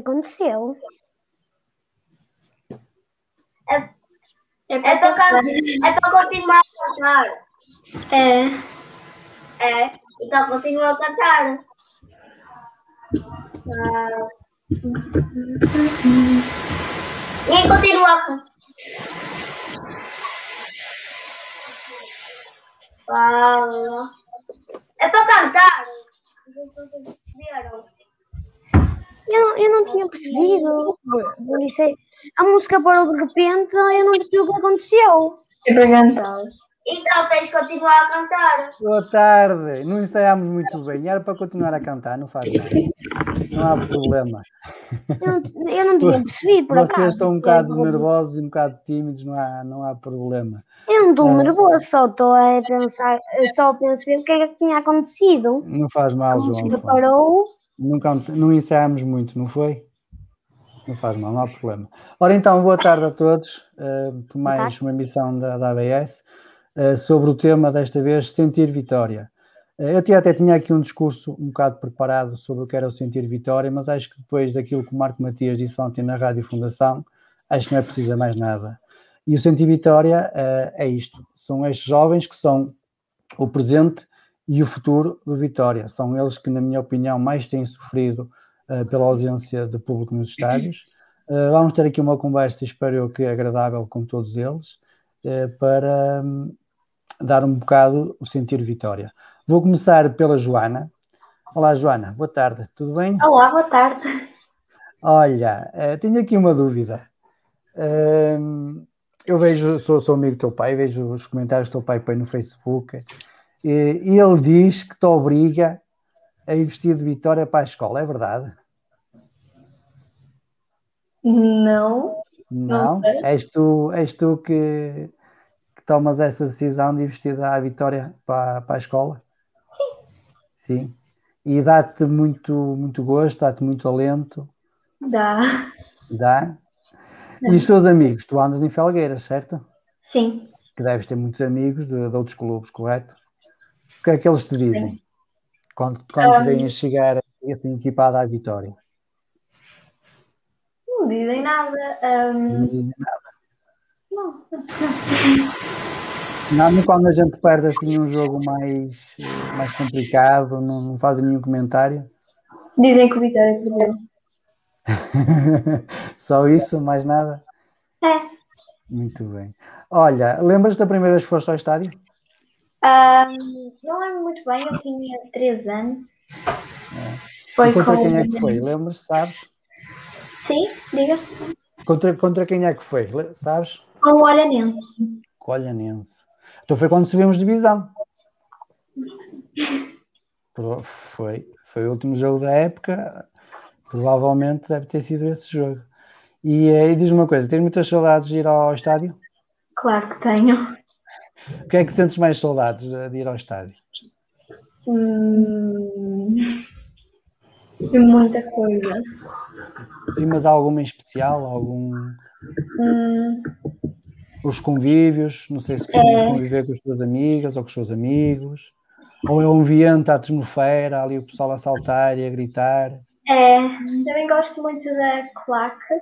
aconteceu. É, é, para, é para continuar a cantar. É. É, então continua a cantar. Ah. E continua a cantar. Fala. É para cantar. Não- eu não tinha percebido. Por isso é- a música parou de repente, eu não percebi o que aconteceu. É para cantar. Então tens de continuar a cantar. Boa tarde. Não ensaiámos muito bem. Era para continuar a cantar, não faz nada. Não há problema. Eu não, eu não tinha percebido, por acaso. Vocês estão um bocado nervosos e um bocado tímidos, não há, não há problema. Eu não estou É. nervoso, só estou a pensar, só pensei o que é que tinha acontecido. Não faz A mal, música João. parou. Nunca, não ensaiámos muito, não foi? Não faz mal, não há problema. Ora então, boa tarde a todos eh, por mais uma emissão da, da ABS eh, sobre o tema desta vez sentir vitória. Eh, eu tinha, até tinha aqui um discurso um bocado preparado sobre o que era o sentir vitória, mas acho que depois daquilo que o Marco Matias disse ontem na Rádio Fundação, acho que não é preciso mais nada. E o sentir vitória é isto: são estes jovens que são o presente e o futuro do Vitória. São eles que, na minha opinião, mais têm sofrido eh, pela ausência de público nos estádios. Eh, vamos ter aqui uma conversa, espero eu que agradável com todos eles, eh, para hum, dar um bocado o sentir Vitória. Vou começar pela Joana. Olá, Joana, boa tarde, tudo bem? Olá, boa tarde. Olha, tenho aqui uma dúvida. Eu vejo, sou, sou amigo do teu pai, vejo os comentários do teu pai põe no Facebook e, e ele diz que te obriga a ir vestido de Vitória para a escola, é verdade? Não. Não? Não. És tu, és tu que, que tomas essa decisão de ir vestido à Vitória para, para a escola? Sim. Sim. E dá-te muito, muito gosto, dá-te muito alento, Dá. dá? E os teus amigos? Tu andas em Felgueiras, certo? Sim. que deves ter muitos amigos de, de outros clubes, correto? O que é que eles te dizem quando, quando te Um, veem a chegar assim equipada à vitória? Não dizem nada. Não Ahm, dizem nada. não. Não, quando a gente perde assim um jogo mais, mais complicado, não, não fazem nenhum comentário. Dizem que o Vitória perdeu. Só isso, mais nada? É. Muito bem. Olha, lembras da primeira vez que foste ao estádio? Ahm, não lembro muito bem, eu tinha 3 anos. Foi E contra com. quem é que foi? Lembras, sabes? Sim, diga. Contra, contra quem é que foi? Sabes? Com o Olhanense. Colhanense. Então foi quando subimos divisão. Foi, foi o último jogo da época. Provavelmente deve ter sido esse jogo. E, eh, e diz-me uma coisa: tens muitas saudades de ir ao estádio? Claro que tenho. O que é que sentes mais saudades de ir ao estádio? Hum, de muita coisa. Sim, mas há alguma em especial? Algum. Hum, Os convívios? Não sei se podes conviver com as tuas amigas ou com os teus amigos. Ou é o ambiente, a atmosfera, ali o pessoal a saltar e a gritar. é, também gosto muito da claque.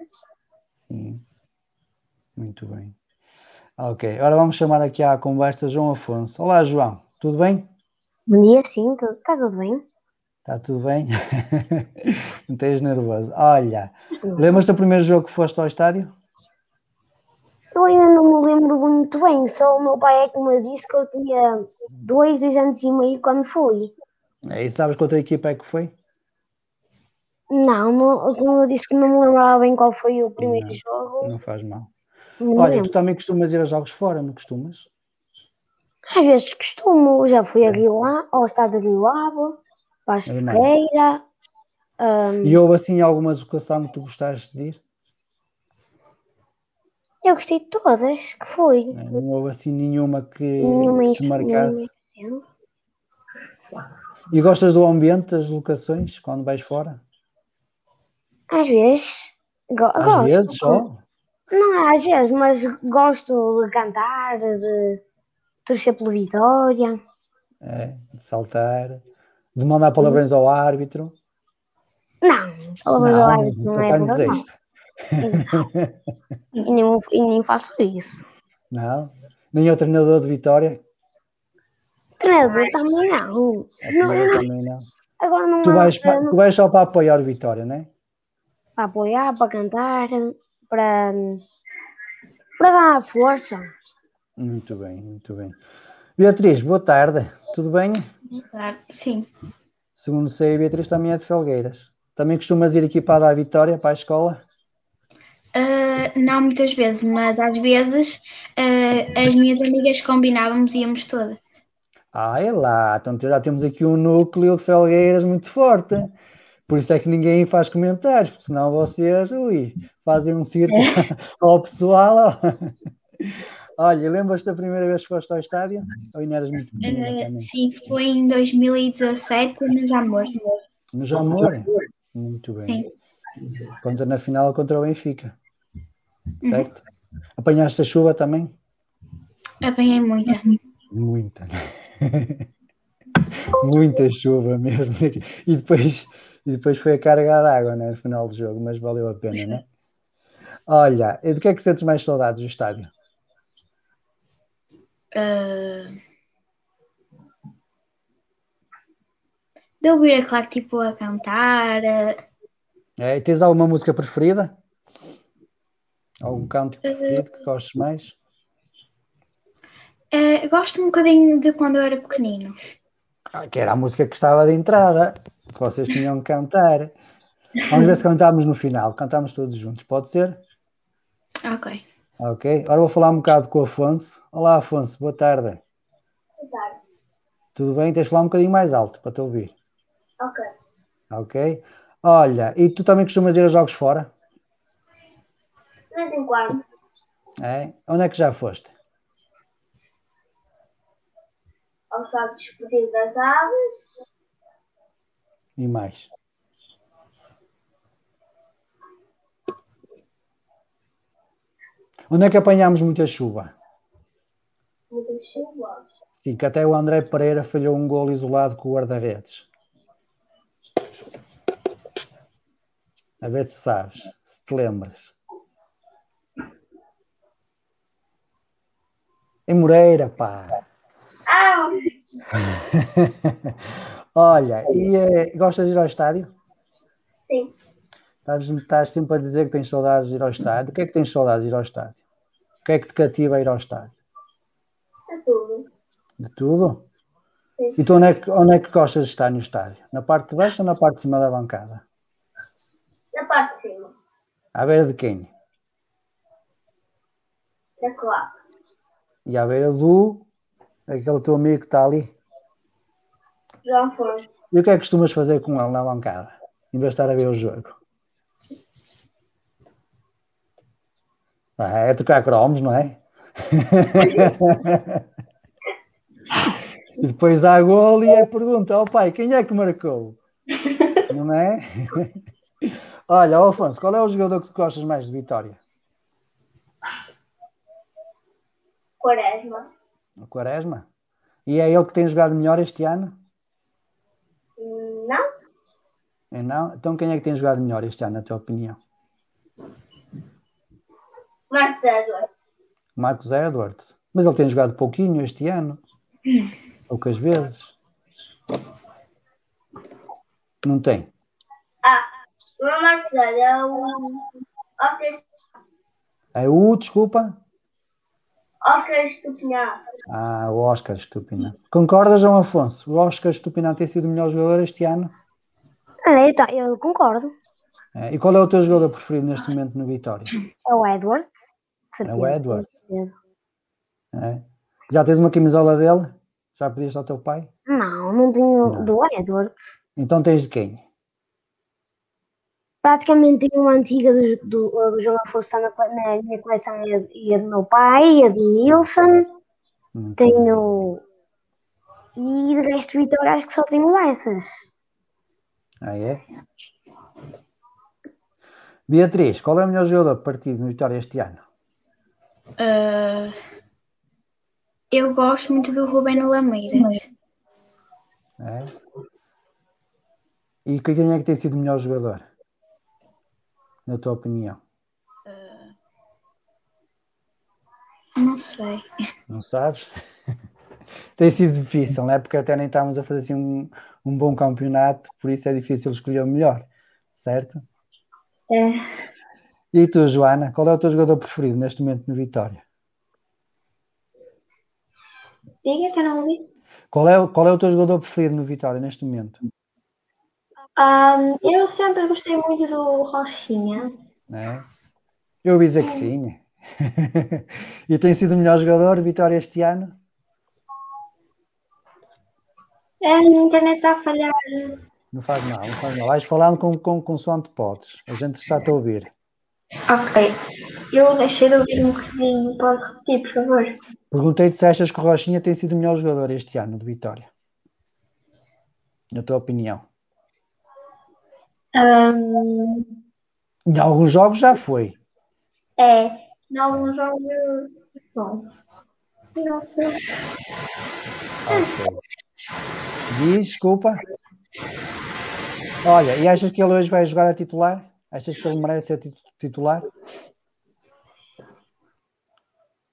Sim. Muito bem. Ok, agora vamos chamar aqui à conversa João Afonso. Olá, João, tudo bem? Bom dia, sim, está tudo bem? Está tudo bem? Não estás nervoso. Olha, lembras do primeiro jogo que foste ao estádio? Eu ainda não me lembro muito bem, só o meu pai é que me disse que eu tinha dois, dois anos e meio quando fui. E sabes contra a equipa é que foi? Não, não, como eu disse que não me lembrava bem qual foi o primeiro jogo. Não faz mal. Não Olha, lembro. tu também costumas ir a jogos fora, não costumas? Às vezes costumo, já fui a Rio A- ao estado de Rio Ave, Passo É. Ferreira. E houve assim alguma deslocação que tu gostaste de ir? eu gostei de todas que fui. Não houve assim nenhuma que, Nenhuma te marcasse? E gostas do ambiente, das locações, quando vais fora? Às vezes. Go Às gosto. vezes só? Não, às vezes, mas gosto de cantar, de torcer pela vitória. É, de saltar, de mandar parabéns ao árbitro. Não, Não, não, árbitro não é não verdade. desejo. E nem, e nem faço isso. Não? Nem o treinador de Vitória? Treinador também não. Eu não- também não. agora não Tu vais, tu vais só para apoiar o Vitória, não é? para apoiar, para cantar, para, para dar força. Muito bem, muito bem. Beatriz, boa tarde. Tudo bem? Sim. Segundo sei, a Beatriz também é de Felgueiras. Também costumas ir equipada à Vitória para a escola? Ah, não muitas vezes, mas às vezes ah, as minhas amigas combinávamos e íamos todas. Ah, é lá. Então já temos aqui um núcleo de Felgueiras muito forte. Por isso é que ninguém faz comentários, porque senão vocês ui, fazem um circo ao pessoal. Olha, lembras-te da primeira vez que foste ao estádio? Ou ainda eras muito também? sim, foi em 2017 no Jamor. No Jamor? Muito bem. Sim. Contra na final contra o Benfica. Certo? Apanhaste a chuva também? Apanhei muita. Muita, né? Muita chuva mesmo. E depois, e depois foi a carga d'água né, no final do jogo, mas valeu a pena, né? Olha, e do que é que sentes mais saudades do estádio? Ah, de ouvir a claque tipo a cantar. É, tens alguma música preferida? Algum canto preferido que gostes mais? ah, gosto um bocadinho de quando eu era pequenino. Ah, que era a música que estava de entrada, que vocês tinham que cantar. Vamos ver se cantamos no final, cantamos todos juntos, pode ser? Ok. Ok, agora vou falar um bocado com o Afonso. Olá, Afonso, boa tarde. Boa tarde. Tudo bem? Tens de falar um bocadinho mais alto para te ouvir. Ok. Ok? Olha, e tu também costumas ir a jogos fora? De vez em quando. É? Onde é que já foste? Ao estado desportivo das aves. E mais? Onde é que apanhámos muita chuva? Muita chuva. Sim, que até o André Pereira falhou um gol isolado com o guarda-redes. A ver se sabes, se te lembras. Em Moreira, pá. Ah, Olha, e eh, gostas de ir ao estádio? sim. Estás, estás sempre a dizer que tens saudades de ir ao estádio. O que é que tens saudades de ir ao estádio? O que é que te cativa a ir ao estádio? É tudo. De tudo? Sim. E tu onde é, que, onde é que gostas de estar no estádio? Na parte de baixo ou na parte de cima da bancada? Na parte de cima. À beira de quem? Da claque. E à beira do. aquele teu amigo que está ali. João Afonso. E o que é que costumas fazer com ele na bancada? Em vez de estar a ver o jogo? Ah, é tocar cromos, não é? e depois há gol e é pergunta ao pai, quem é que marcou? Não é? Olha, ó Afonso, qual é o jogador que tu gostas mais de Vitória? Quaresma. O Quaresma? E é ele que tem jogado melhor este ano? Não? É não? Então quem é que tem jogado melhor este ano, na tua opinião? Marcos Edwards. Marcos Edwards. Mas ele tem jogado pouquinho este ano. Poucas vezes. Não tem. Ah, é Marcos Edwards. É o Oscar, É o, desculpa. Oscar Estupinhado. Ah, o Oscar Estupinante. Concordas, João Afonso? O Oscar Estupinante tem sido o melhor jogador este ano? É, tá, eu concordo. É, E qual é o teu jogador preferido neste momento no Vitória? É o Edwards. Certeza, É o Edwards. É. Já tens uma camisola dele? Já pediste ao teu pai? Não, não tenho Não. do Edwards. Então tens de quem? Praticamente tenho uma antiga do, do, do João Afonso está na, na minha coleção e a, e a do meu pai, e a de Nilson. Muito bem. Tenho. E de resto Vitória acho que só tenho essas. Ah, é? Beatriz, qual é o melhor jogador partido no Vitória este ano? Uh, eu gosto muito do Rubén Lameiras. É? E quem é que tem sido o melhor jogador? Na tua opinião? Não sei. Não sabes? tem sido difícil, não é? Porque até nem estamos a fazer assim um, um bom campeonato, por isso é difícil escolher o melhor, certo? É. E tu, Joana, qual é o teu jogador preferido neste momento no Vitória? Diga que eu não ouvi. Qual é, qual é o teu jogador preferido no Vitória neste momento? Um, eu sempre gostei muito do Rochinha. É? Eu dizer que sim. e tem sido o melhor jogador de Vitória este ano? É, a internet está a falhar. Não faz mal, não faz mal. Vais falando com, com consoante podes. A gente está-te a ouvir. Ok. Eu deixei de ouvir um bocadinho. Pode repetir, por favor. Perguntei-te se achas que o Rochinha tem sido o melhor jogador este ano de Vitória. Na tua opinião. Um, Em alguns jogos já foi. é, em alguns jogos. Bom. Não sei. Ok. Diz, desculpa. Olha, e achas que ele hoje vai jogar a titular? Achas que ele merece ser titu- titular?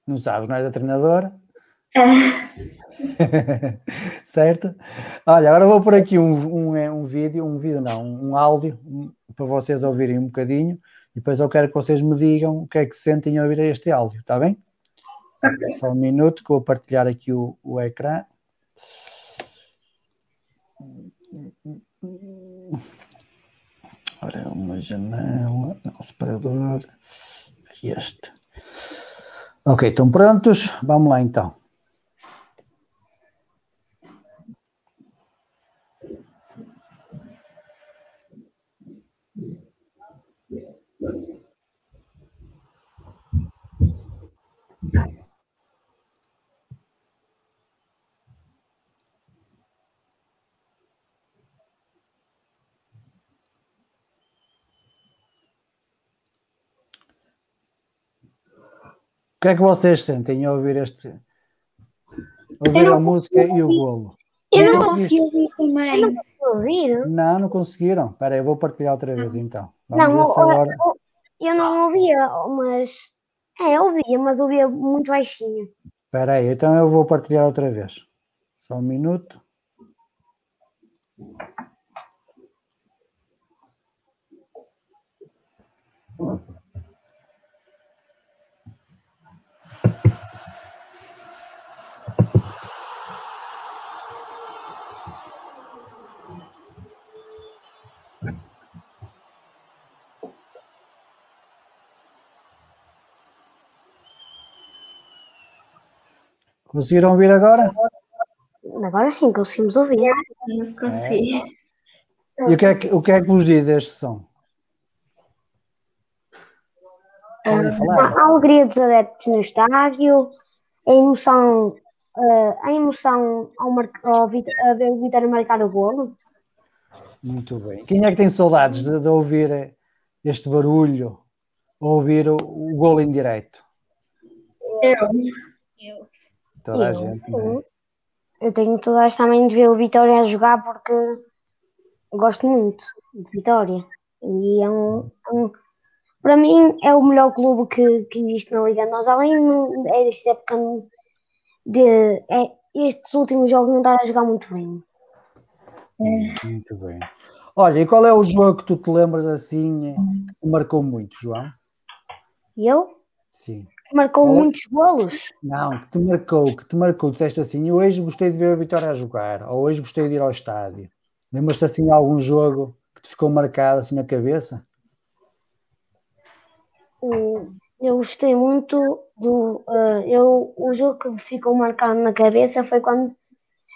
Não sabes, não és a treinadora? É, certo? Olha, agora vou pôr aqui um, um, é, um vídeo, um vídeo não, um áudio um, para vocês ouvirem um bocadinho e depois eu quero que vocês me digam o que é que sentem ao ouvir este áudio, está bem? Só um minuto que eu vou partilhar aqui o, o ecrã. Ora, uma janela, não, separador, este. Ok, estão prontos? Vamos lá então. O que é que vocês sentem ao ouvir este? Ouvir a música e o bolo? Eu Não não consegui ouvir também. Eu não ouvir. Não, não conseguiram. Espera aí, eu vou partilhar outra vez então. Vamos Não, ver se eu- agora. eu- eu não ouvia, mas. É, ouvia, mas ouvia muito baixinho. Espera aí, então eu vou partilhar outra vez. Só um minuto. Conseguiram ouvir agora? Agora sim conseguimos ouvir. consegui. E o que é que, o que, é que vos diz este som? Podem falar? A alegria dos adeptos no estádio, a emoção, eh, a emoção ao, mar... ao Vit- a ver o Vitória marcar o golo. Muito bem. Quem é que tem saudades de, de ouvir este barulho, ouvir o, o golo em direto? Eu. Toda a Eu, gente, não é? Eu tenho saudades também de ver o Vitória a jogar porque gosto muito de Vitória. E é um, é um- para mim é o melhor clube que, que existe na Liga. Nós além é desta época de é, estes últimos jogos não estar a jogar muito bem. Muito bem. Olha, e qual é o jogo que tu te lembras assim que marcou muito, João? Eu Sim. Marcou é? muitos golos. Não, que te marcou, que te marcou, disseste assim, eu hoje gostei de ver a Vitória a jogar, ou hoje gostei de ir ao estádio. Lembras-te assim algum jogo que te ficou marcado assim na cabeça? O- Eu gostei muito do. eh, eu, o jogo que me ficou marcado na cabeça foi quando,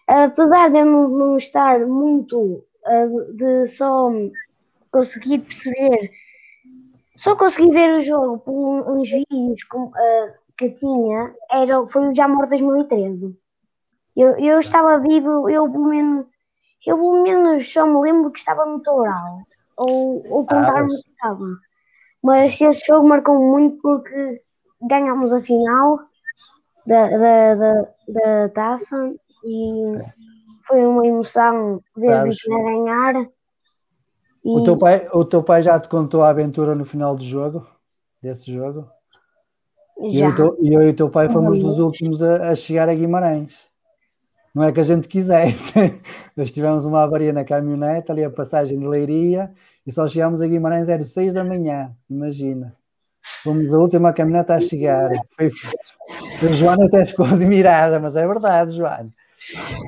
apesar de eu não, não estar muito, eh, de só conseguir perceber, só consegui ver o jogo por uns vídeos com- eh, que tinha, era, foi o Jamor 2013. Eu, eu estava vivo, eu pelo menos, eu pelo menos só me lembro que estava no Toural, ou, ou contar-me mas- que estava. Mas esse jogo marcou muito porque ganhámos a final da, da, da, da taça e foi uma emoção ver o Vitória ganhar. E O teu, pai, o teu pai já te contou a aventura no final do jogo? Desse jogo? E eu, já. e o teu- e eu e o teu pai fomos dos últimos a, a chegar a Guimarães. Não é que a gente quisesse. Nós tivemos uma avaria na caminhonete, ali a passagem de Leiria, e só chegámos a Guimarães, era 6 da manhã, imagina. Fomos a última caminhonete a chegar. Foi, a Joana até ficou admirada, mas é verdade, Joana.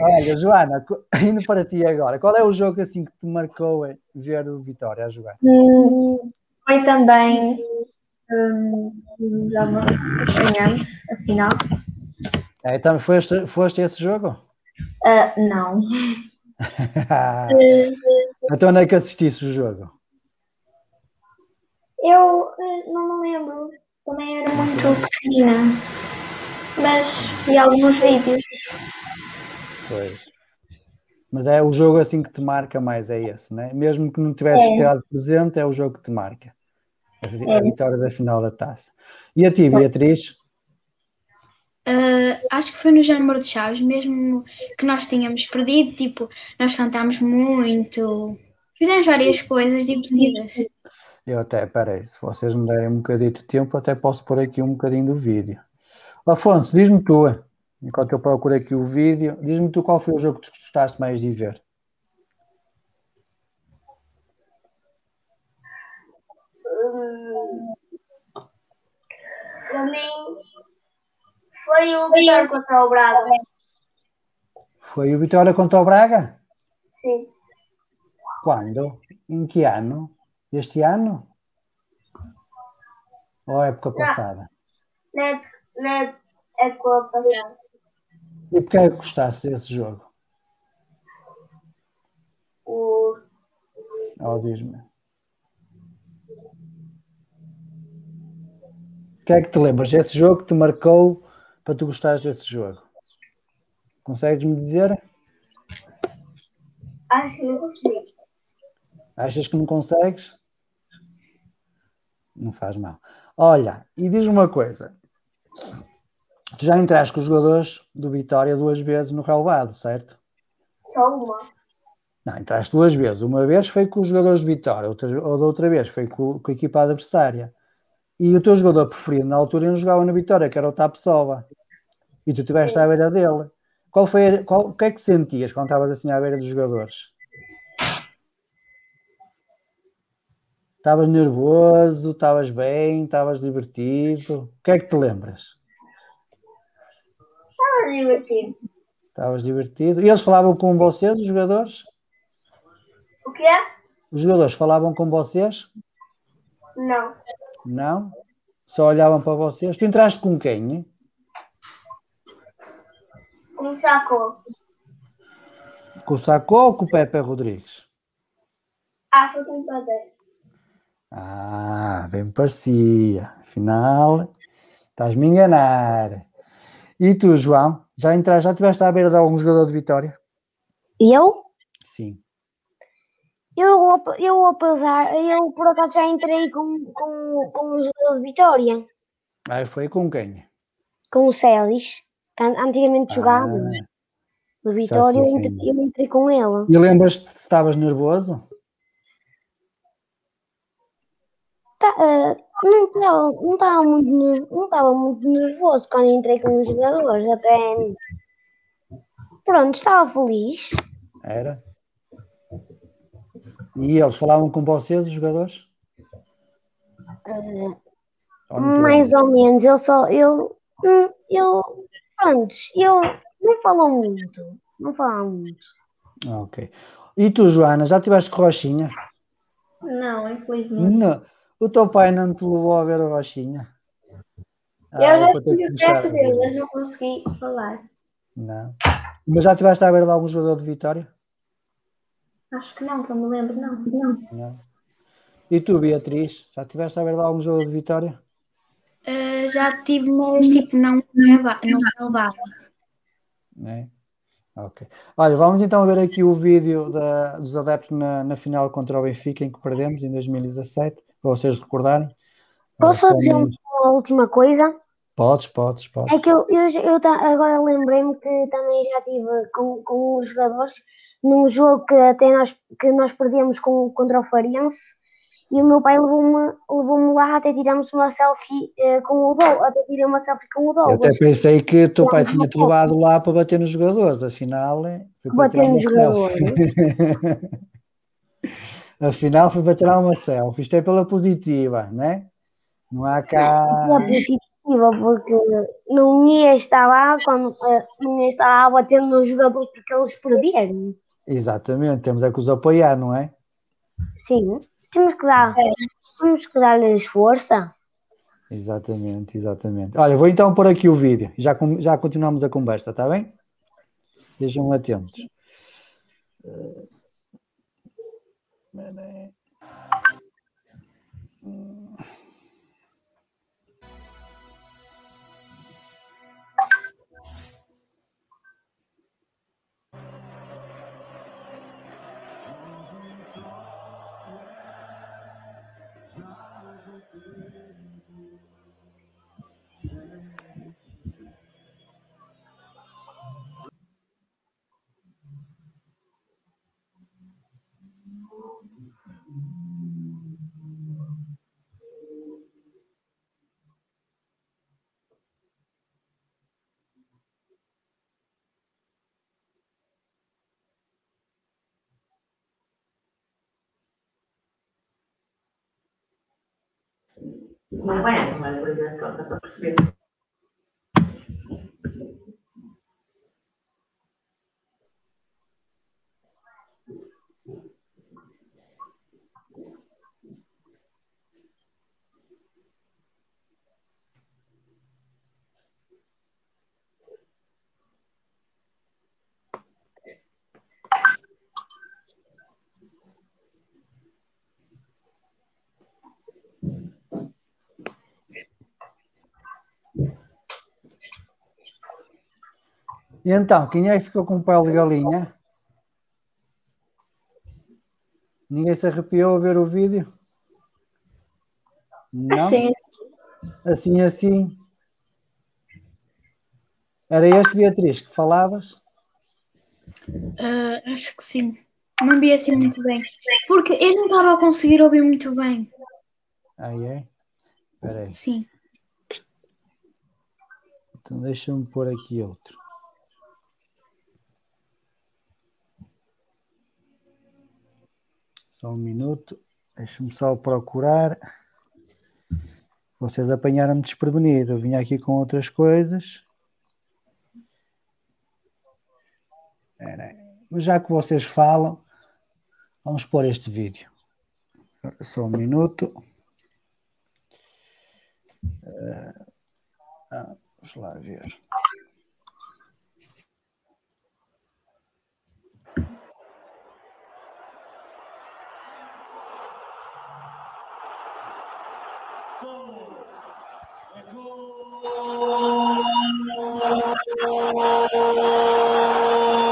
Olha, Joana, indo para ti agora, qual é o jogo assim que te marcou eh, ver o Vitória a jogar? Hum, Foi também. hum, já ganhamos, afinal. É, então, foste, foste a esse jogo? Ah, não. então onde é que assististe o jogo? Eu eh, não me lembro. Também era muito pequena. Mas vi alguns vídeos. Pois. Mas é o jogo assim que te marca mais, é esse, né? Mesmo que não tivesse É. estado presente, é o jogo que te marca. A a vitória da final da taça. E a ti, Beatriz? Ah, acho que foi no Janeiro de Chaves, mesmo que nós tínhamos perdido, tipo, nós cantámos muito, fizemos várias coisas divertidas. Eu até, peraí, se vocês me derem um bocadinho de tempo, até posso pôr aqui um bocadinho do vídeo. Afonso, diz-me tu, enquanto eu procuro aqui o vídeo, diz-me tu qual foi o jogo que tu gostaste mais de ver. Para mim, foi o Vitória contra o Braga. Foi o Vitória contra o Braga? Sim. Quando? Em que ano? Este ano? Ou época passada? Na, na época passada. E porquê é que gostaste desse jogo? O, Oh, diz-me. O que é que te lembras? Esse jogo que te marcou para tu gostares desse jogo? Consegues-me dizer? acho que não consegui. Achas que não consegues? Não faz mal. Olha, e diz-me uma coisa. Tu já entraste com os jogadores do Vitória duas vezes no relevado, certo? Só uma. Não, entraste duas vezes. Uma vez foi com os jogadores de Vitória, outra, ou da outra vez foi com, com a equipa adversária. E o teu jogador preferido na altura não jogava na Vitória, que era o Tapsova. E tu estiveste à beira dele. Qual foi, qual, o que é que sentias quando estavas assim à beira dos jogadores? Estavas nervoso, estavas bem, estavas divertido. O que é que te lembras? Estava divertido. Estavas divertido. E eles falavam com vocês, os jogadores? O que é? Os jogadores falavam com vocês? Não. Não? Só olhavam para vocês? Tu entraste com quem? hein? Um saco. Com o Sacó ou com o Pepe Rodrigues? Ah, foi com o padre. Ah, bem parecia. Afinal, estás-me a enganar. E tu, João? Já entraste, já estiveste à beira de algum jogador de Vitória? Eu? Sim. Eu, eu, apesar, eu por acaso já entrei com, com, com o jogador de Vitória, Ah, foi com quem? com o Celis, que an- antigamente jogava Ah, do Vitória, eu entrei, é. eu entrei com ele. e lembras-te se estavas nervoso? Tá, eh, não estava não muito, não estava muito nervoso quando entrei com os jogadores, até pronto, estava feliz. Era? E eles falavam com vocês, os jogadores? Ou te Eh, Mais ou menos, eu só, eu, hum, eu, pronto, eu não falou muito, não falava muito. Ok. E tu, Joana, já estiveste com Rochinha? Não, infelizmente. Não. O teu pai não te levou a ver a Rochinha? Ah, eu já estive que o começar teste a dele, mas não consegui falar. Não. Mas já estiveste a ver de algum jogador de Vitória? Acho que não, que eu me lembro, não. Não. Não. E tu, Beatriz, já estiveste a ver de algum jogador de Vitória? Ah, já tive, mas tipo, não não levava. É? Ok. Olha, vamos então ver aqui o vídeo da- dos adeptos na, na final contra o Benfica, em que perdemos em 2017, para vocês recordarem. Posso Só dizer uma última coisa? Podes, podes, podes. É que eu, eu, eu agora lembrei-me que também já estive com, com os jogadores num jogo que até nós, que nós perdemos com, contra o Farense e o meu pai levou-me levou lá até tiramos uma selfie eh, com o Douglas, até tirei uma selfie com o Eu Douglas. até pensei que o teu pai Não, tinha te não. levado lá para bater nos jogadores, afinal foi para Bater nos selfie. afinal foi para tirar uma selfie. Isto é pela positiva, né? Não há cá. Pela positiva, porque não ia estar lá quando eh, não ia estar lá batendo nos jogadores porque eles perderam. Exatamente, temos é que os apoiar, não é? Sim, temos que dar, temos que dar-lhes força. Exatamente, exatamente. Olha, vou então pôr aqui o vídeo. Já, já continuamos a conversa, está bem? Estejam atentos. ģimenē. Mm. Eh, espera aí. Mas vai, não vai, por exemplo, dá para perceber. E então, quem é que ficou com pele de galinha? Ninguém se arrepiou a ver o vídeo? Não? Sim, Assim, assim. Era este, Beatriz, que falavas? Ah, acho que sim. Não vi assim muito bem. Porque eu não estava a conseguir ouvir muito bem. Aí é? Espera aí. Sim. Então deixa-me pôr aqui outro. Só um minuto. Deixa-me só procurar. Vocês apanharam-me desprevenido. Eu vinha aqui com outras coisas. Mas já que vocês falam, vamos pôr este vídeo. Só um minuto. Eh, ah, vamos lá ver. Thank you.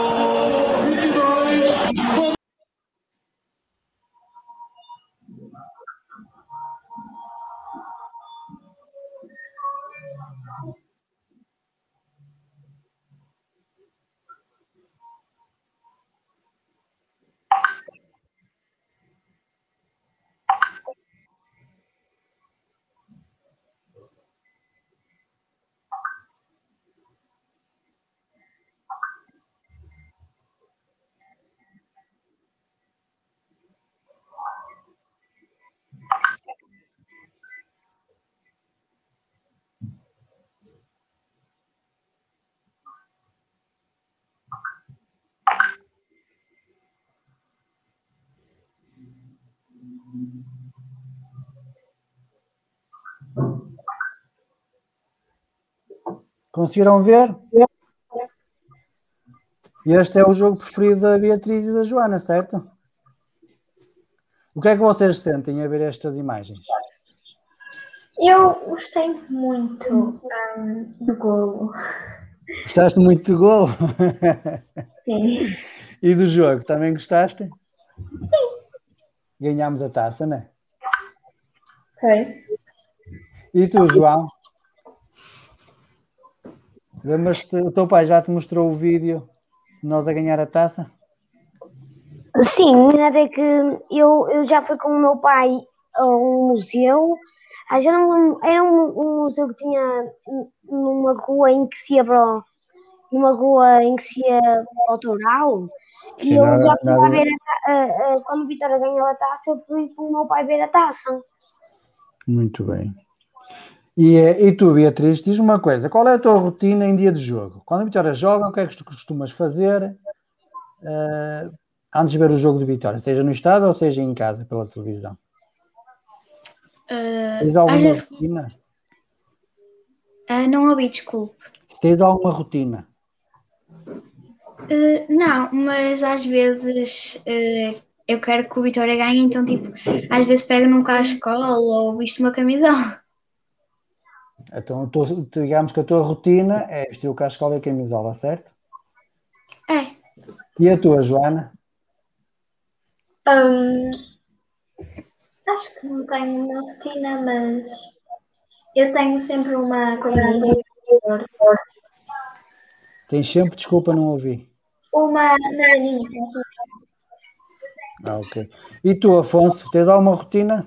Conseguiram ver? Este é o jogo preferido da Beatriz e da Joana, certo? O que é que vocês sentem a ver estas imagens? eu gostei muito hum, do golo. Gostaste muito do gol? Sim. E do jogo, também gostaste? Sim. Ganhámos a taça, não é? Foi. E tu, João? Lembras-te, o teu pai já te mostrou o vídeo de nós a ganhar a taça? Sim, até que eu, eu já fui com o meu pai a um museu. Ah, já não, era um, um museu que tinha numa rua em que se ia para numa rua em que se ia para o Toural. E Sim, eu nada- já fui lá nada- ver a, a- a- quando o Vitória ganhou a taça, eu fui com o meu pai ver a taça. Muito bem. E, eh, e tu, Beatriz, diz uma coisa: qual é a tua rotina em dia de jogo? Quando a Vitória joga, o que é que tu costumas fazer eh, antes de ver o jogo de Vitória, seja no estádio ou seja em casa pela televisão? Ah, Tens alguma vezes rotina? ah, não ouvi, desculpe. Se tens alguma rotina? Ah, não, mas às vezes ah, eu quero que o Vitória ganhe, então tipo, às vezes pego num cascola ou visto uma camisola. Então, a tua- digamos que a tua rotina é vestir o cascola e a camisola, certo? É, E a tua, Joana? Hum, acho que não tenho uma rotina, mas eu tenho sempre uma coisinha. Tens sempre desculpa, não ouvi. Uma. Ah, ok. E tu, Afonso, tens alguma rotina?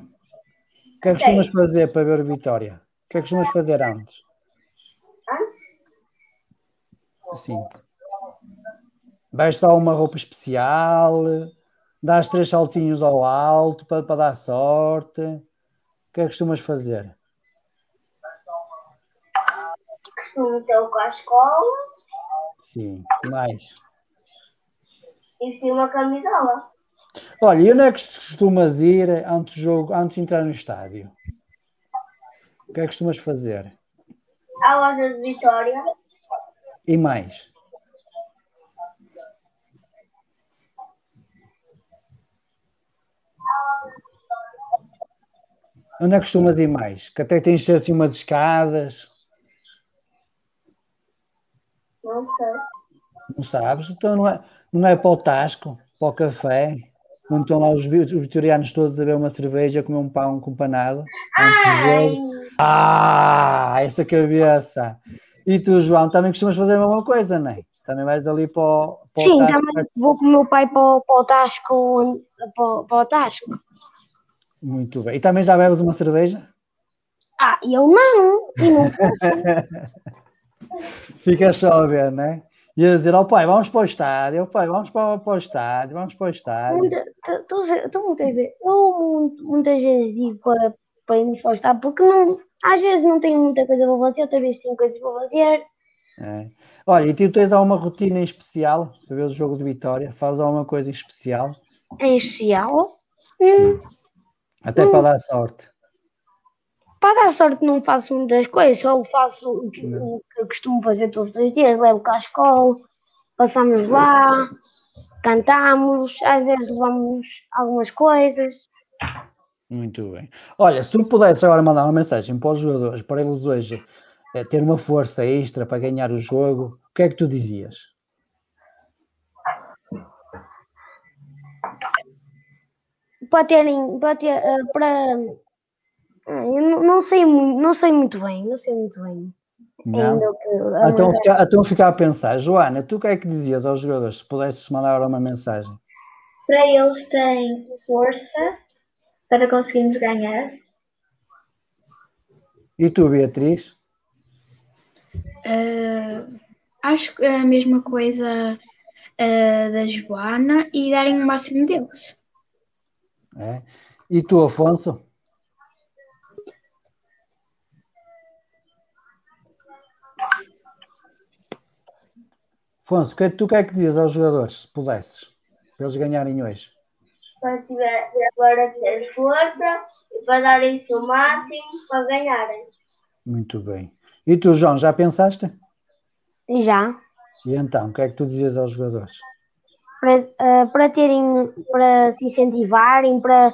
O que é que costumas fazer para ver o Vitória? O que é que costumas fazer antes? Sim. Vestes alguma roupa especial? Dás três saltinhos ao alto para, para dar sorte? O que é que costumas fazer? Costumo ter o cascola Sim, mais. e vestir uma camisola. Olha, e onde é que costumas ir antes do jogo, antes de entrar no estádio? O que é que costumas fazer? À loja de Vitória. E mais? Onde é que costumas ir mais? Que até tens assim umas escadas, Não sei. não sabes? Então não é, não é para o Tasco, para o café, onde estão lá os, os vitorianos todos a beber uma cerveja, a comer um pão com panado. antes do jogo. Ah, essa cabeça! E tu, João, também costumas fazer a mesma coisa, não é? Também vais ali para o, para o Sim, Tasco, também vou com o meu pai para, o- para o Tasco. Para, o- para o Tasco. Muito bem. E também já bebes uma cerveja? Ah, eu não. E não posso. Ficas só a ver, não é? E a dizer, ó pai, vamos para o estádio, pai, vamos para, para o estádio, vamos para o estádio. Tu muitas vezes, eu mu- muitas vezes digo para, para irmos para o estádio, porque não, às vezes não tenho muita coisa para fazer, outras vezes tenho coisas para fazer. É. Olha, e tu tens alguma rotina em especial para ver o jogo de Vitória? Fazes alguma coisa em especial? Em especial, Até para dar sorte. para dar sorte não faço muitas coisas, só faço o que, o que eu costumo fazer todos os dias, levo cá à escola, passamos lá, cantamos, às vezes levamos algumas coisas. Muito bem. Olha, se tu pudesses agora mandar uma mensagem para os jogadores, para eles hoje eh, ter uma força extra para ganhar o jogo, o que é que tu dizias? para terem, para ter, eh, para Ah, não, não sei muito, não sei muito bem, não sei muito bem. Não? Ainda o que a Então mensagem- ficar, então ficar a pensar, Joana, tu o que é que dizias aos jogadores se pudesses mandar agora uma mensagem? Para eles terem força para conseguirmos ganhar. E tu, Beatriz? Ah, acho que é a mesma coisa ah, da Joana e darem o máximo deles. É? E tu, Afonso? Afonso, o que é que tu o que é que dizias aos jogadores, se pudesses, para eles ganharem hoje? Para, tiver, para ter força e para darem o seu máximo para ganharem. Muito bem. E tu, João, já pensaste? Já. E então, o que é que tu dizias aos jogadores? Para, ah, para terem, para se incentivarem, para,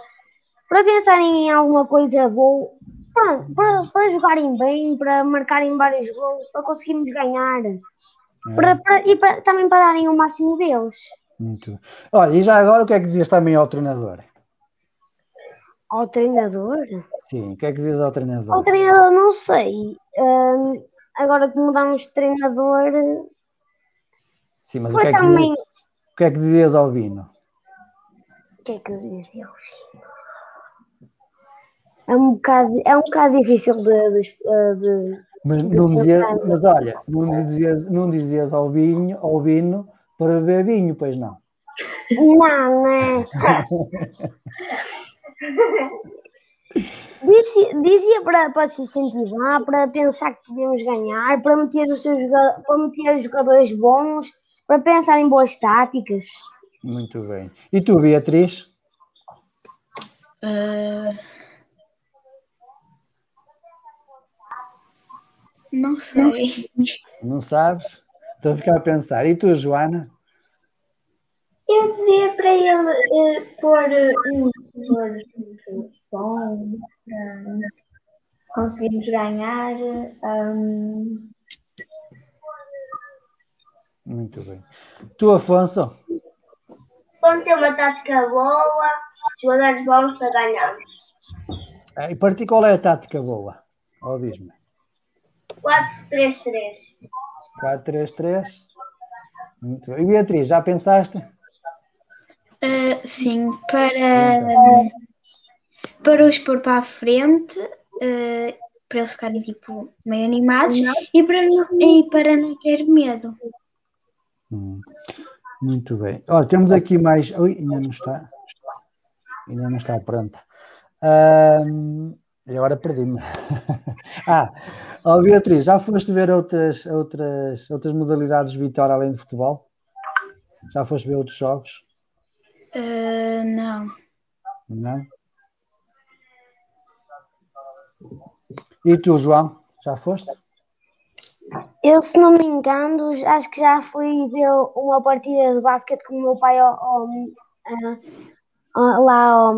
para pensarem em alguma coisa boa, pronto, para, para jogarem bem, para marcarem vários gols, para conseguirmos ganhar. É, Para, para- e para- também para darem o máximo deles. Muito. Olha, e já agora o que é que dizias também ao treinador? Ao treinador? Sim, o que é que dizes ao Ao treinador? treinador não sei. Hum, agora que mudamos de treinador, Sim, mas o que, é que também. dizias, o que é que dizias ao Vino? O que é que eu dizia? É um bocado, é um bocado difícil de, de- de- Mas, não dizias, pensar. mas olha, não dizias, não dizias ao, vinho, ao Vino para beber vinho, pois não. Não, é. Dizia, dizia para, para se incentivar, para pensar que podemos ganhar, para meter, os seus, para meter jogadores bons, para pensar em boas táticas. Muito bem. E tu, Beatriz? Ah, não sei. Não sabes? Estou a ficar a pensar. E tu, Joana? Eu dizia para ele eh, pôr eh, um jogador bom para conseguirmos ganhar. hum, Muito bem. Tu, Afonso? Vamos ter uma tática boa, jogadores bons para ganharmos. Eh, E para ti, qual é a tática boa? Ou diz-me. 4-3-3. 4-3-3? Muito bem. E Beatriz, já pensaste? Ah, sim, para, para os pôr para a frente, ah, para eles ficarem tipo meio animados e para não, e para não ter medo. Hum, Muito bem. Olha, temos aqui mais. Ui, ainda não está. Ainda não está pronta. Ahm, e agora perdi-me. ah, ó Beatriz, já foste ver outras, outras, outras modalidades de vitória além de futebol? Já foste ver outros jogos? Ah, não. Não? E tu, João? Já foste? Eu, se não me engano, acho que já fui ver uma partida de basquete com o meu pai ao- ao- ah, ah, lá ao,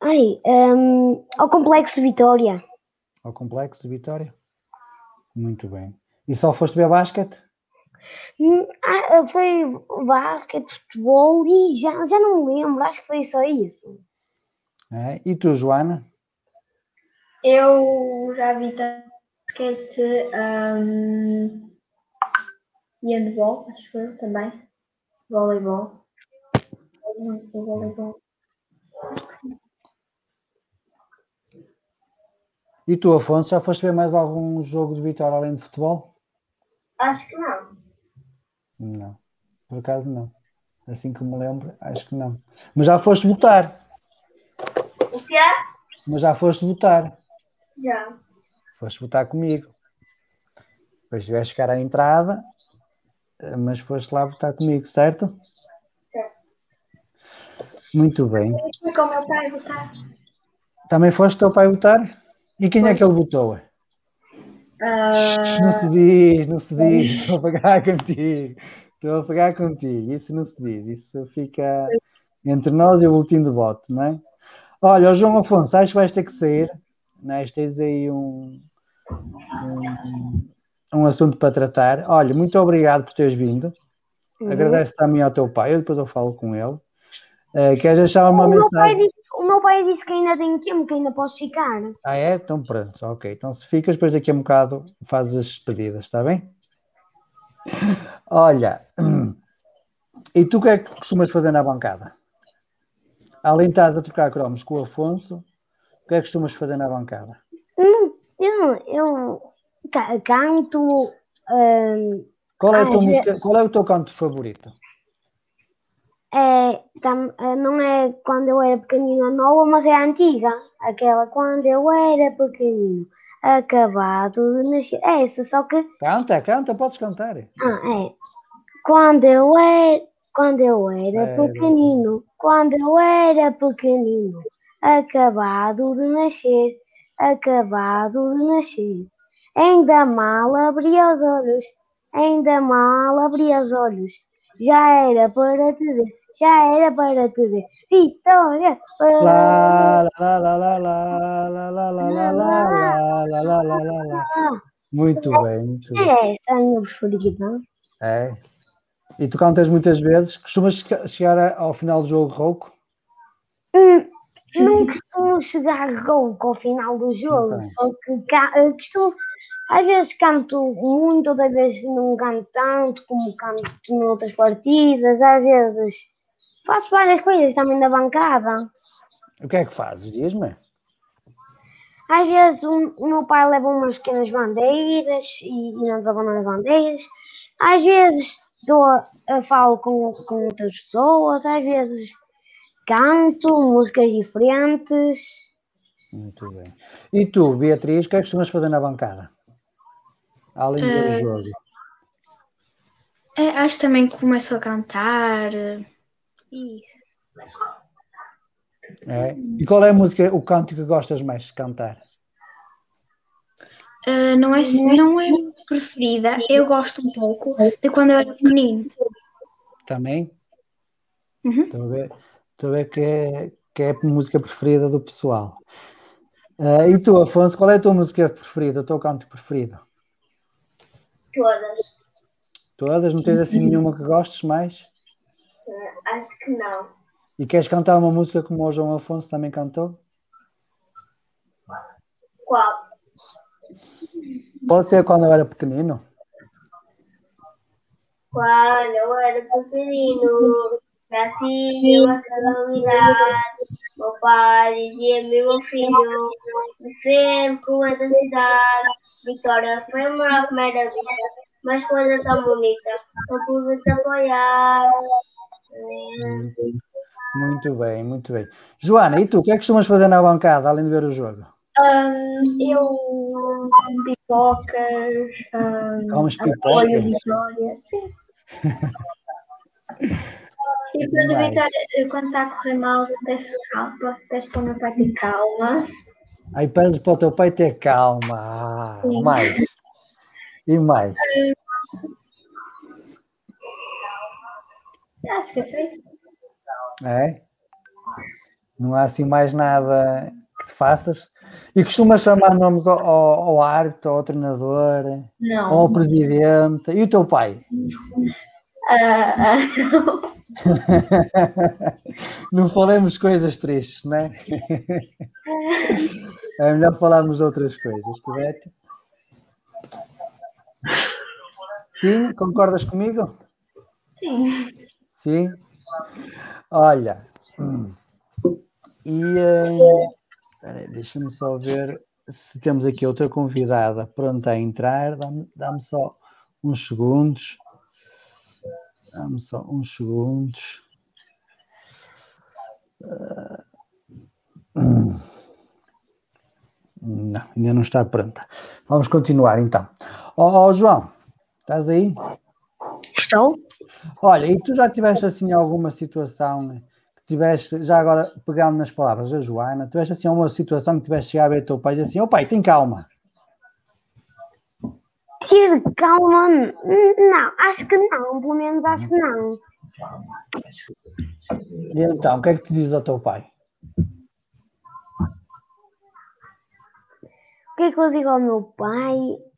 ai, hum, ao Complexo Vitória. Ao Complexo de Vitória? Muito bem. E só foste ver basquete? Hum, ah, Foi basquete, futebol e já, já não me lembro, acho que foi só isso. É? E tu, Joana? Eu já vi basquete hum, e handball, acho eu também. Voleibol. Voleibol. E tu, Afonso, já foste ver mais algum jogo de Vitória além de futebol? Acho que não. Não, por acaso não. Assim que me lembro, acho que não. Mas já foste votar. O que é? Mas já foste votar. Já. Foste votar comigo. Depois tiveste ficar à entrada, mas foste lá votar comigo, certo? Certo. Muito bem. Fui com o meu pai votar. Também foste teu pai votar? E quem é que ele votou? Ah, Não se diz, não se diz. Estou a pagar contigo. Estou a pagar contigo. Isso não se diz. Isso fica entre nós e o boletim de voto, não é? Olha, João Afonso, acho que vais ter que sair. Não é? Tens aí um, um, um assunto para tratar. Olha, muito obrigado por teres vindo. Agradeço também ao teu pai. Eu depois eu falo com ele. Eh, queres deixar uma O mensagem? Pai disse que ainda tenho tempo, que ainda posso ficar. Ah, é? Então pronto, ok. Então se ficas, depois daqui a um bocado fazes as despedidas, está bem? Olha, e tu o que é que costumas fazer na bancada? Além de estás a trocar cromos com o Afonso, o que é que costumas fazer na bancada? Não, eu, eu ca- canto, hum, Qual é, Ah, é- música, qual é o teu canto favorito? É, tam- é, não é quando eu era pequenina nova, mas é a antiga. Aquela quando eu era pequenino, acabado de nascer. É essa, só que Canta, canta, podes cantar. Ah, é. Quando eu era, quando eu era Era. pequenino, quando eu era pequenino, acabado de nascer, acabado de nascer. Ainda mal abri os olhos, ainda mal abri os olhos. Já era para te ver, já era para ver. Vitória! para- Lá, lá, lá, lá, lá, lá, lá, lá, lá, lá, lá, lá, lá, lá, lá, lá. Muito bem, muito bem. É essa a minha preferida. É. E tu cantas muitas vezes. Costumas che- chegar ao final do jogo rouco? Hum, não costumo chegar rouco ao final do jogo, Ok. só que eh, costumo, às vezes canto muito, outras vezes não canto tanto, como canto noutras partidas, às vezes faço várias coisas também na bancada. O que é que fazes? Diz-me. Às vezes o, o meu pai leva umas pequenas bandeiras e, e nós levamos as bandeiras. Às vezes dou, falo com, com outras pessoas, às vezes canto músicas diferentes. Muito bem. E tu, Beatriz, o que é que costumas fazer na bancada? Além de ver o Eh, jogo. É, acho que também começo a cantar. Isso. É? E qual é a música, o canto que gostas mais de cantar? Eh, não, é, não é preferida, eu gosto um pouco de quando eu era pequenino. Também? Uhum. Estou a ver, estou a ver que, é, que é a música preferida do pessoal. Ah, e tu, Afonso, qual é a tua música preferida, o teu canto preferido? Todas. Todas? Não tens assim nenhuma que gostes mais? Acho que não. E queres cantar uma música como o João Afonso também cantou? Qual? Pode ser quando eu era pequenino? Quando eu era pequenino, nasci uma calamidade. Meu pai dizia-me, meu filho, sempre com essa cidade. Vitória foi uma primeira vista, mas coisa tão bonita, não pude te apoiar. Muito bem, muito bem. Joana, e tu, o que é que costumas fazer na bancada, além de ver o jogo? Hum, eu pipocas, hum, Comes apoio? Vitória, sim. E quando. Vitória, quando está a correr mal, eu peço calma, peço para o meu pai ter calma. Aí pedes para o teu pai ter calma. Ah, Sim. mais. E mais. Acho que é só isso. É? Não há assim mais nada que te faças? E costumas chamar nomes ao, ao, ao árbitro, ao treinador, ou Não. ao presidente. E o teu pai? Ah, ah, Não falemos coisas tristes, não é? É melhor falarmos de outras coisas, correto? Sim, concordas comigo? sim. Sim. Olha. hum, E aí, deixa-me só ver se temos aqui outra convidada pronta a entrar. Dá-me dá-me só uns segundos. Dá-me só uns segundos. Hum. Não, ainda não está pronta. Vamos continuar então. Ó ó, João, estás aí? Estou? Olha, e tu já tiveste assim alguma situação que tiveste, já agora pegando nas palavras da Joana, tiveste assim alguma situação que tiveste chegado a ver o teu pai e assim, ó pai, tem calma. Ter calma, não, acho que não, pelo menos acho que não. E então, o que é que tu dizes ao teu pai? O que é que eu digo ao meu pai?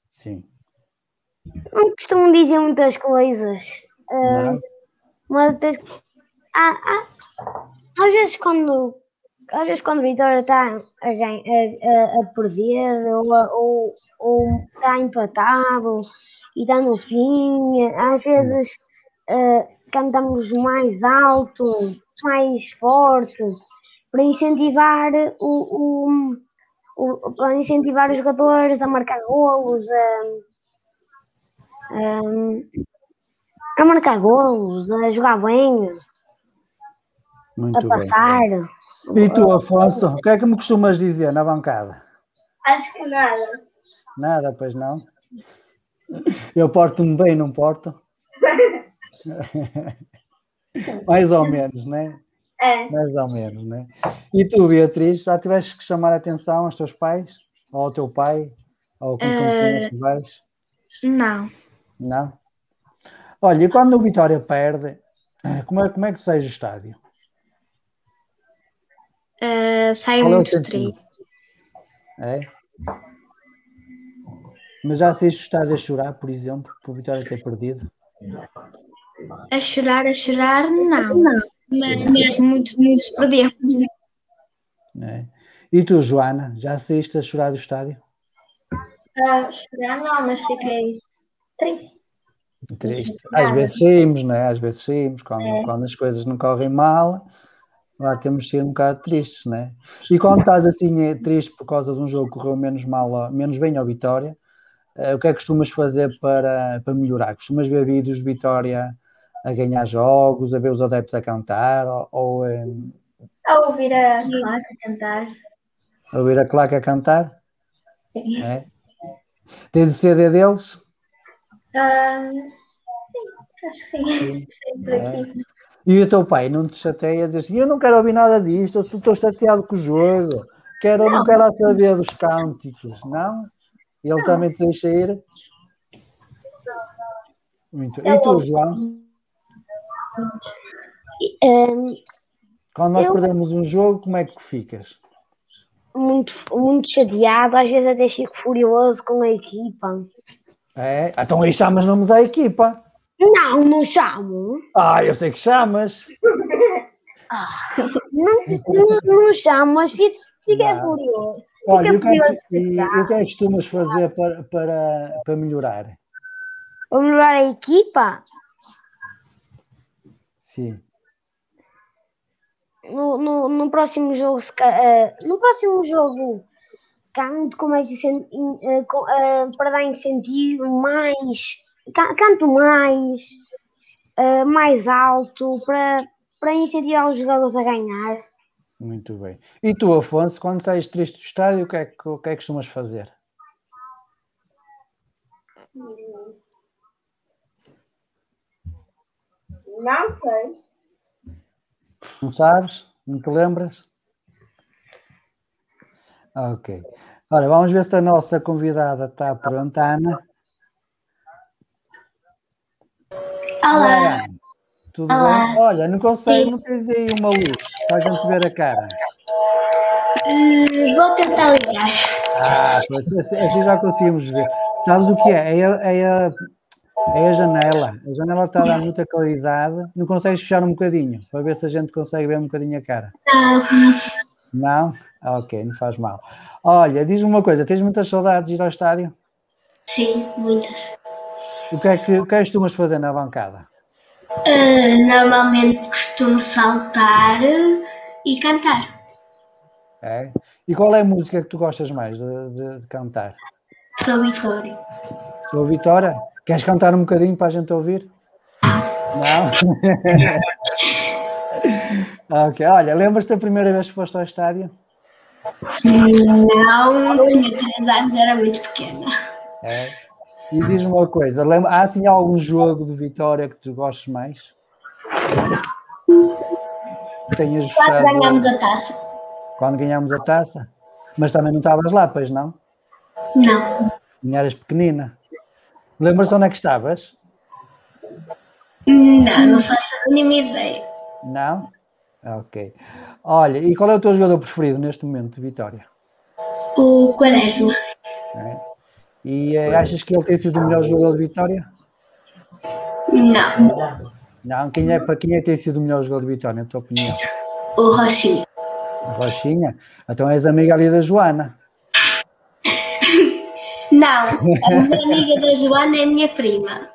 Sim. Não costumo dizer muitas coisas. Ah, Não? mas há- há- às vezes quando às vezes quando Vitória está a, a, a- perder ou, está empatado e está no fim, às vezes ah, cantamos mais alto, mais forte para incentivar o, o- o- para incentivar os jogadores a marcar golos, a, a marcar golos, a jogar bem, Muito a bem. passar. E tu, Afonso, o que é que me costumas dizer na bancada? Acho que nada. Nada, pois não? Eu porto-me bem, não porto? Mais ou menos, né? É, Mais ou menos, né? E tu, Beatriz, já tiveste que chamar a atenção aos teus pais? Ou ao teu pai? Ou com quem tu vais? Não. Não? Olha, e quando o Vitória perde, como é, como é que tu sais do estádio? Eh, saio Qual é muito sentimento? triste. É? Mas já saíste do estádio a chorar, por exemplo, por o Vitória ter perdido? A chorar, a chorar, não. Mas muito, muito perdemos. né? E tu, Joana, já saíste a chorar do estádio? Ah, chorar não, mas fiquei triste. Triste. Às vezes saímos, não é? Às vezes saímos, quando, quando as coisas não correm mal, lá temos de ser um bocado tristes, não é? E quando estás assim eh, triste por causa de um jogo que correu menos mal, menos bem ao Vitória, eh, o que é que costumas fazer para, para melhorar? Costumas ver vídeos de Vitória a ganhar jogos, a ver os adeptos a cantar, ou, ou eh, A ouvir a classe cantar. a ouvir a claque a cantar? Sim. É? Tens o CD deles? Ah, sim, acho que sim. Sempre aqui. E o teu pai não te chateia a dizer assim: Eu não quero ouvir nada disto, eu estou chateado com o jogo, quero, não quero saber dos cânticos, não? Ele também te deixa ir? Muito. E tu, João? Hum, Quando nós Eu- perdemos um jogo, como é que ficas? muito, muito chateado, às vezes até fico furioso com a equipa. É? Então aí chamas nomes à equipa. Não, não chamo. Ah, eu sei que chamas. Não, não, não chamo, mas fico, Não. furioso. Olha, o que é e, e o que é que costumas fazer para, para, para melhorar? Vou melhorar a equipa. Sim. No, no, no próximo jogo, eh, no próximo jogo, canto com mais para dar incentivo, mais ca- canto mais, eh, mais alto para, para incentivar os jogadores a ganhar. Muito bem. E tu, Afonso, quando sais triste do estádio, o que é que, o que, é que costumas fazer? Não sei. Não sabes? Não te lembras? Ok. Olha, vamos ver se a nossa convidada está pronta, Ana. Olá. Ana. Tudo bem? Olha, não consegue, não tens aí uma luz para a gente ver a cara. Eh, vou tentar ligar. Ah, pois, assim, assim já conseguimos ver. Sabes o que é? É a, é a, é a janela. A janela está a dar muita claridade. Não consegues fechar um bocadinho para ver se a gente consegue ver um bocadinho a cara? Não. Não? Ah, ok, não faz mal. Olha, diz-me uma coisa: tens muitas saudades de ir ao estádio? Sim, muitas. O que é que, o que é que costumas fazer na bancada? Eh, normalmente costumo saltar eh, e cantar. É? E qual é a música que tu gostas mais de, de- de cantar? Sou Vitória. Sou Vitória. Queres cantar um bocadinho para a gente ouvir? Não? ok, olha, lembras-te da primeira vez que foste ao estádio? Não, tinha 3 anos, era muito pequena. É. E diz-me uma coisa, lembra, há assim algum jogo de Vitória que tu gostes mais? Tenhas Quando ganhámos a taça. quando ganhámos a taça? Mas também não estavas lá, pois não? Não. Nem eras pequenina. Lembras-te onde é que estavas? Não, não faço a mínima ideia. Não? Ok. Olha, e qual é o teu jogador preferido neste momento de Vitória? O Quaresma. E eh, achas que ele tem sido o melhor jogador de Vitória? Não. Não, quem é, para quem é que tem sido o melhor jogador de Vitória, na tua opinião? O Rochinha. Rochinha? Então és amiga ali da Joana. Não. A minha amiga da Joana é minha prima.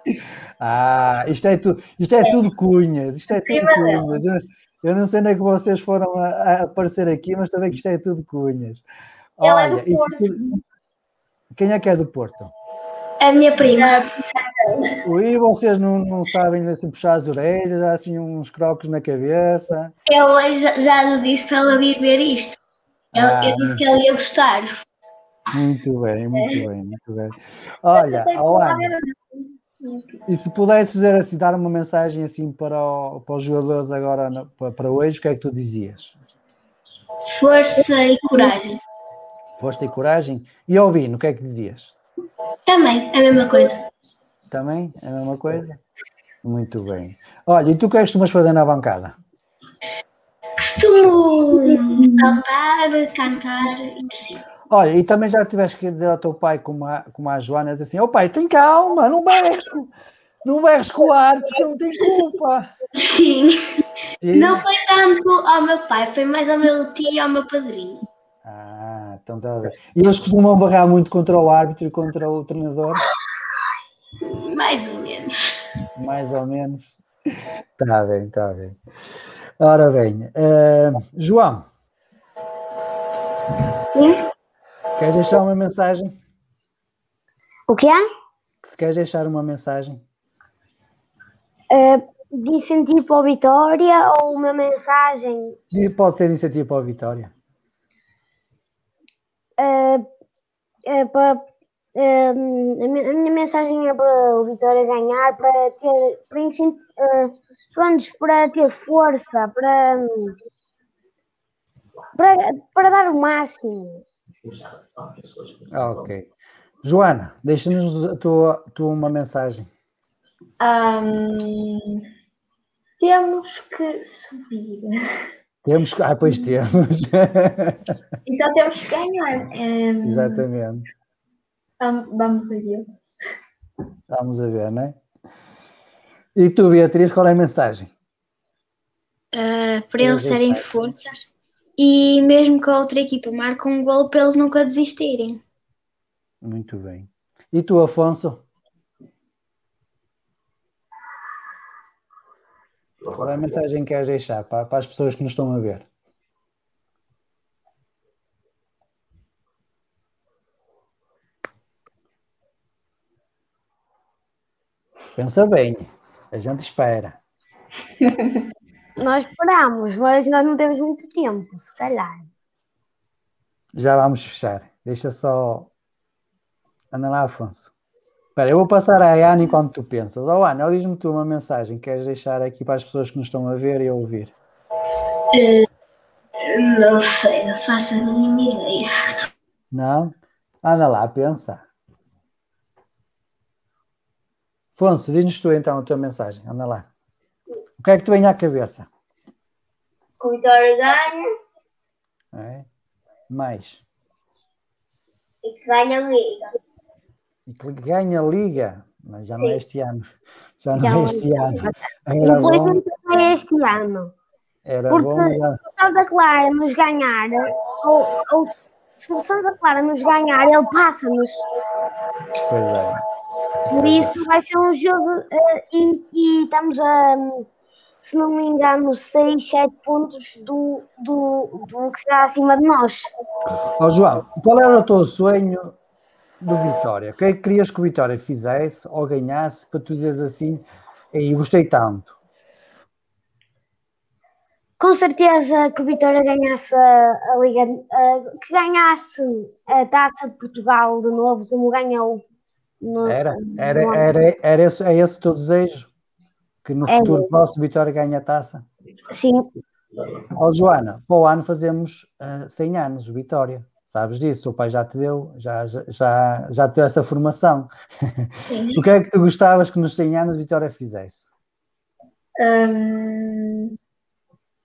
Ah, isto é, tu, isto é tudo cunhas, isto é tudo cunhas. Eu, eu não sei onde é que vocês foram a, a aparecer aqui, mas também que isto é tudo cunhas. Ela é do Olha, isso quem é que é do Porto? A minha prima. E vocês não, não sabem assim puxar as orelhas, há assim uns crocos na cabeça. Eu hoje já, já lhe disse para ela vir ver isto. Eu, Ah. eu disse que ela ia gostar. Muito bem, muito bem, muito bem. Olha, Ana, e se pudesses dizer assim, dar uma mensagem assim para, o- para os jogadores agora para, hoje, o que é que tu dizias? Força e coragem. Força e coragem? E ao Bino, o que é que dizias? Também, a mesma coisa. Também? É a mesma coisa? Muito bem. Olha, e tu o que é que costumas fazer na bancada? Costumo saltar, cantar e assim. Olha, e também já tiveste que dizer ao teu pai, como a, como a Joana, assim, ó pai, tem calma, não berres, Não berres com o árbitro, porque não tem culpa. Sim. Sim. Não foi tanto ao meu pai, foi mais ao meu tio e ao meu padrinho. Ah, então está a ver. E eles costumam barrar muito contra o árbitro e contra o treinador? Mais ou menos. Mais ou menos. Está bem, está bem. Ora bem, eh, João, Sim? Queres deixar uma mensagem? O que é? Se queres deixar uma mensagem? Uh, de incentivo para a vitória ou uma mensagem? E Pode ser iniciativa para a vitória. Uh, uh, para, a, mi- a minha mensagem é para o Vitória ganhar, para ter, para, incent- para ter força, para, para, para dar o máximo. Ah, ok. Joana, deixa-nos a tua, tua uma mensagem. Ahm, temos que subir. Temos que. Ah, pois temos. Então temos que ganhar. Ahm, Exatamente. Vamos, a Deus. Vamos a ver, não é? E tu, Beatriz, qual é a mensagem? Ah, para eles terem forças e mesmo que a outra equipa marque um gol, para eles nunca desistirem. Muito bem. E tu, Afonso? Qual é a mensagem que queres deixar para, para as pessoas que nos estão a ver? Pensa bem, a gente espera. Nós esperamos, mas nós não temos muito tempo, se calhar. Já vamos fechar. Deixa só. Anda lá, Afonso. Espera, eu vou passar à Ana enquanto tu pensas. Oh, Ana, diz-me tu uma mensagem que queres deixar aqui para as pessoas que nos estão a ver e a ouvir. Não sei, não faço a mínima ideia. Não? Anda lá, pensa. Afonso, diz-nos tu então a tua mensagem. Anda lá. O que é que te vem à cabeça? O Não é? Mais. e que ganha a liga. E que ganha a liga. Mas já não é este ano. Já não Já é é este ano. Era bom, não é este ano. era Porque- bom. já- Se o Santa Clara nos ganhar, ou, ou se o Santa Clara nos ganhar, ele passa-nos. Pois é. Por isso vai ser um jogo eh, e, e estamos a, se não me engano, 6, 7 pontos do, do, do que está acima de nós. Ó João, qual era o teu sonho do Vitória? O que é que querias que o Vitória fizesse ou ganhasse para tu dizeres assim, e gostei tanto? Com certeza que o Vitória ganhasse a, a Liga, eh, que ganhasse a Taça de Portugal de novo, como ganhou. no- Era, era, no era, era esse, é esse o teu desejo? Que no É. futuro próximo o Vitória ganhe a taça? Sim, Ó Joana, para o ano fazemos ah, 100 anos, Vitória. Sabes disso? O pai já te deu, já, já, já, te deu essa formação. O que é que tu gostavas que nos 100 anos Vitória fizesse? Ahm,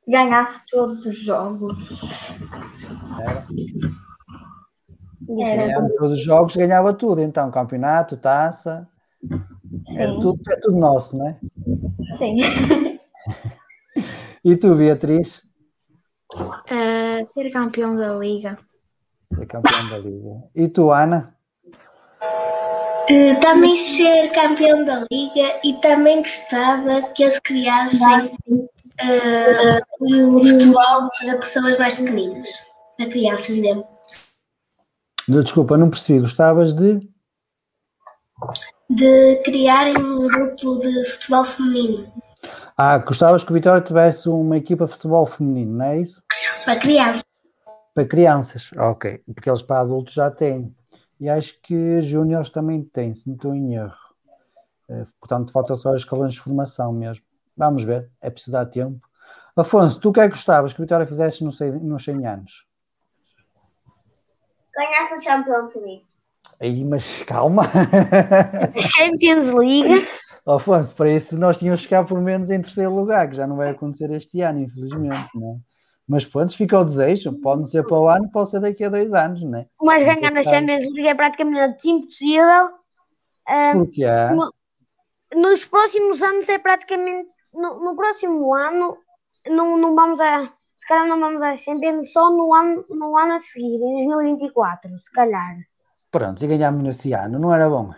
ganhasse todos os jogos. Era? Era Ganhava todos os jogos, ganhava tudo, então, campeonato, taça, Sim. tudo, é tudo nosso, não é? Sim. E tu, Beatriz, Ah, ser campeão da liga. ser campeão da Liga. E tu, Ana? Eh, também ser campeão da liga e também gostava que eles criassem eh, um futebol para pessoas mais pequeninas, para crianças mesmo. Desculpa, não percebi, gostavas de. De criarem um grupo de futebol feminino Ah, gostavas que o Vitória tivesse uma equipa de futebol feminino, não é isso? para crianças. Para crianças, ok, porque eles para adultos já têm. E acho que júniores também têm, se não estou em erro. Eh, Portanto, falta só os escalões de formação mesmo. Vamos ver, é preciso dar tempo. Afonso, tu o que é que gostavas que o Vitória fizesse nos 100, nos 100 anos? Ganhasse o Champions League. Aí, mas calma. Champions League. Afonso, para isso nós tínhamos que ficar por menos em terceiro lugar, que já não vai acontecer este ano, infelizmente, não é? Mas pronto, fica o desejo. Pode não ser para o ano, pode ser daqui a dois anos, não é? Mas ganhar na. Champions League é praticamente impossível. Porque há. Não. nos próximos anos é praticamente. No, no próximo ano não, não vamos a. Se calhar não vamos a Champions só no ano, no ano a seguir, em 2024, se calhar. Pronto, e ganhámos nesse ano, não era bom?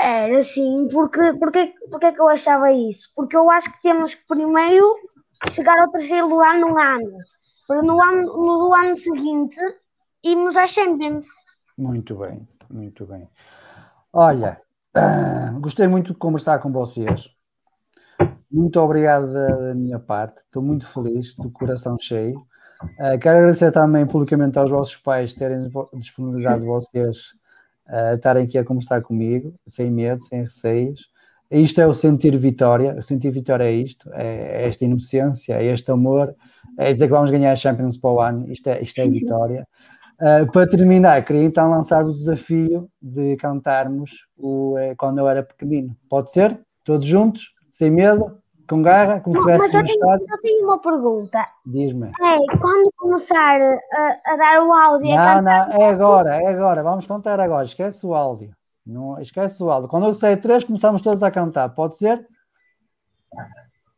Era assim, porque, porque, porque é que eu achava isso? Porque eu acho que temos que primeiro chegar ao terceiro lugar num ano. Para no ano, no ano seguinte irmos à Champions. Muito bem, muito bem. Olha, ah, gostei muito de conversar com vocês. Muito obrigado da, da minha parte. Estou muito feliz, do coração cheio. Uh, quero agradecer também publicamente aos vossos pais terem disponibilizado vocês uh, estarem aqui a conversar comigo, sem medo, sem receios. Isto é o sentir vitória. O sentir vitória é isto, é, é esta inocência, é este amor, é dizer que vamos ganhar a Champions para o ano. Isto é, isto é vitória. Uh, para terminar, queria então lançar o desafio de cantarmos o Quando Eu Era Pequenino. Pode ser? Todos juntos? Sem medo? Com garra, como se tivesse no estádio. Só tenho uma pergunta. Diz-me. É, quando começar a, a, dar o áudio... Não, cantar... não, é agora, é agora. Vamos contar agora. Esquece o áudio. Não, esquece o áudio. Quando eu sair três, começamos todos a cantar. Pode ser?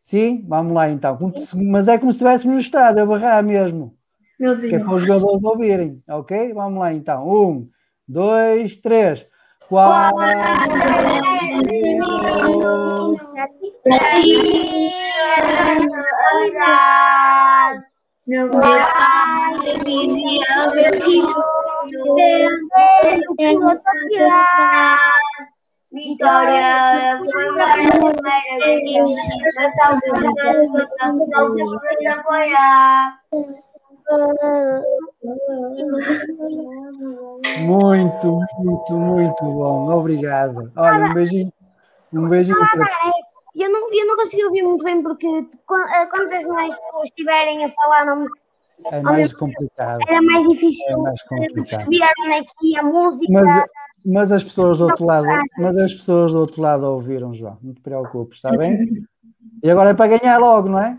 Sim? Vamos lá então. Mas é como se estivéssemos no estádio, a barrar mesmo. Meu Deus. Que é para os jogadores ouvirem. Ok? Vamos lá então. Um, dois, três. Qual é meu pai dizia meu filho, Vitória, muito, muito, muito bom. Obrigado. Olha, um beijinho. Um beijinho para eu não, eu não consigo ouvir muito bem porque eh, quando as mais pessoas estiverem a falar não, é mais complicado. Era mais difícil é mais perceber aqui a música. Mas, mas as pessoas do outro lado, mas as pessoas do outro lado ouviram, João. Não te preocupes, está bem? E agora é para ganhar logo, não é?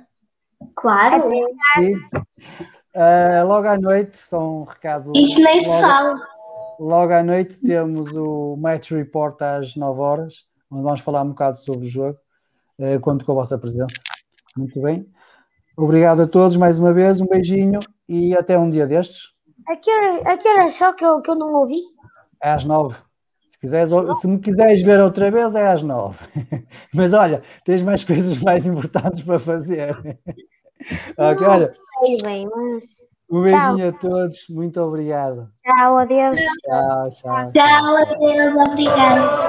Claro. Uh, logo à noite, só um recado. Isso nem se fala. Logo à noite temos o Match Report às 9 horas, onde vamos falar um bocado sobre o jogo. Uh, conto com a vossa presença. Muito bem. Obrigado a todos mais uma vez, um beijinho e até um dia destes. A que hora, a que hora é só que eu, que eu não ouvi? É às nove. Se, quiseres, se me quiseres ver outra vez, é às nove. Mas olha, tens mais coisas mais importantes para fazer. ok, olha bem, mas. Um beijinho tchau. a todos, muito obrigado. Tchau, adeus. Tchau, tchau. Tchau, tchau adeus, obrigado.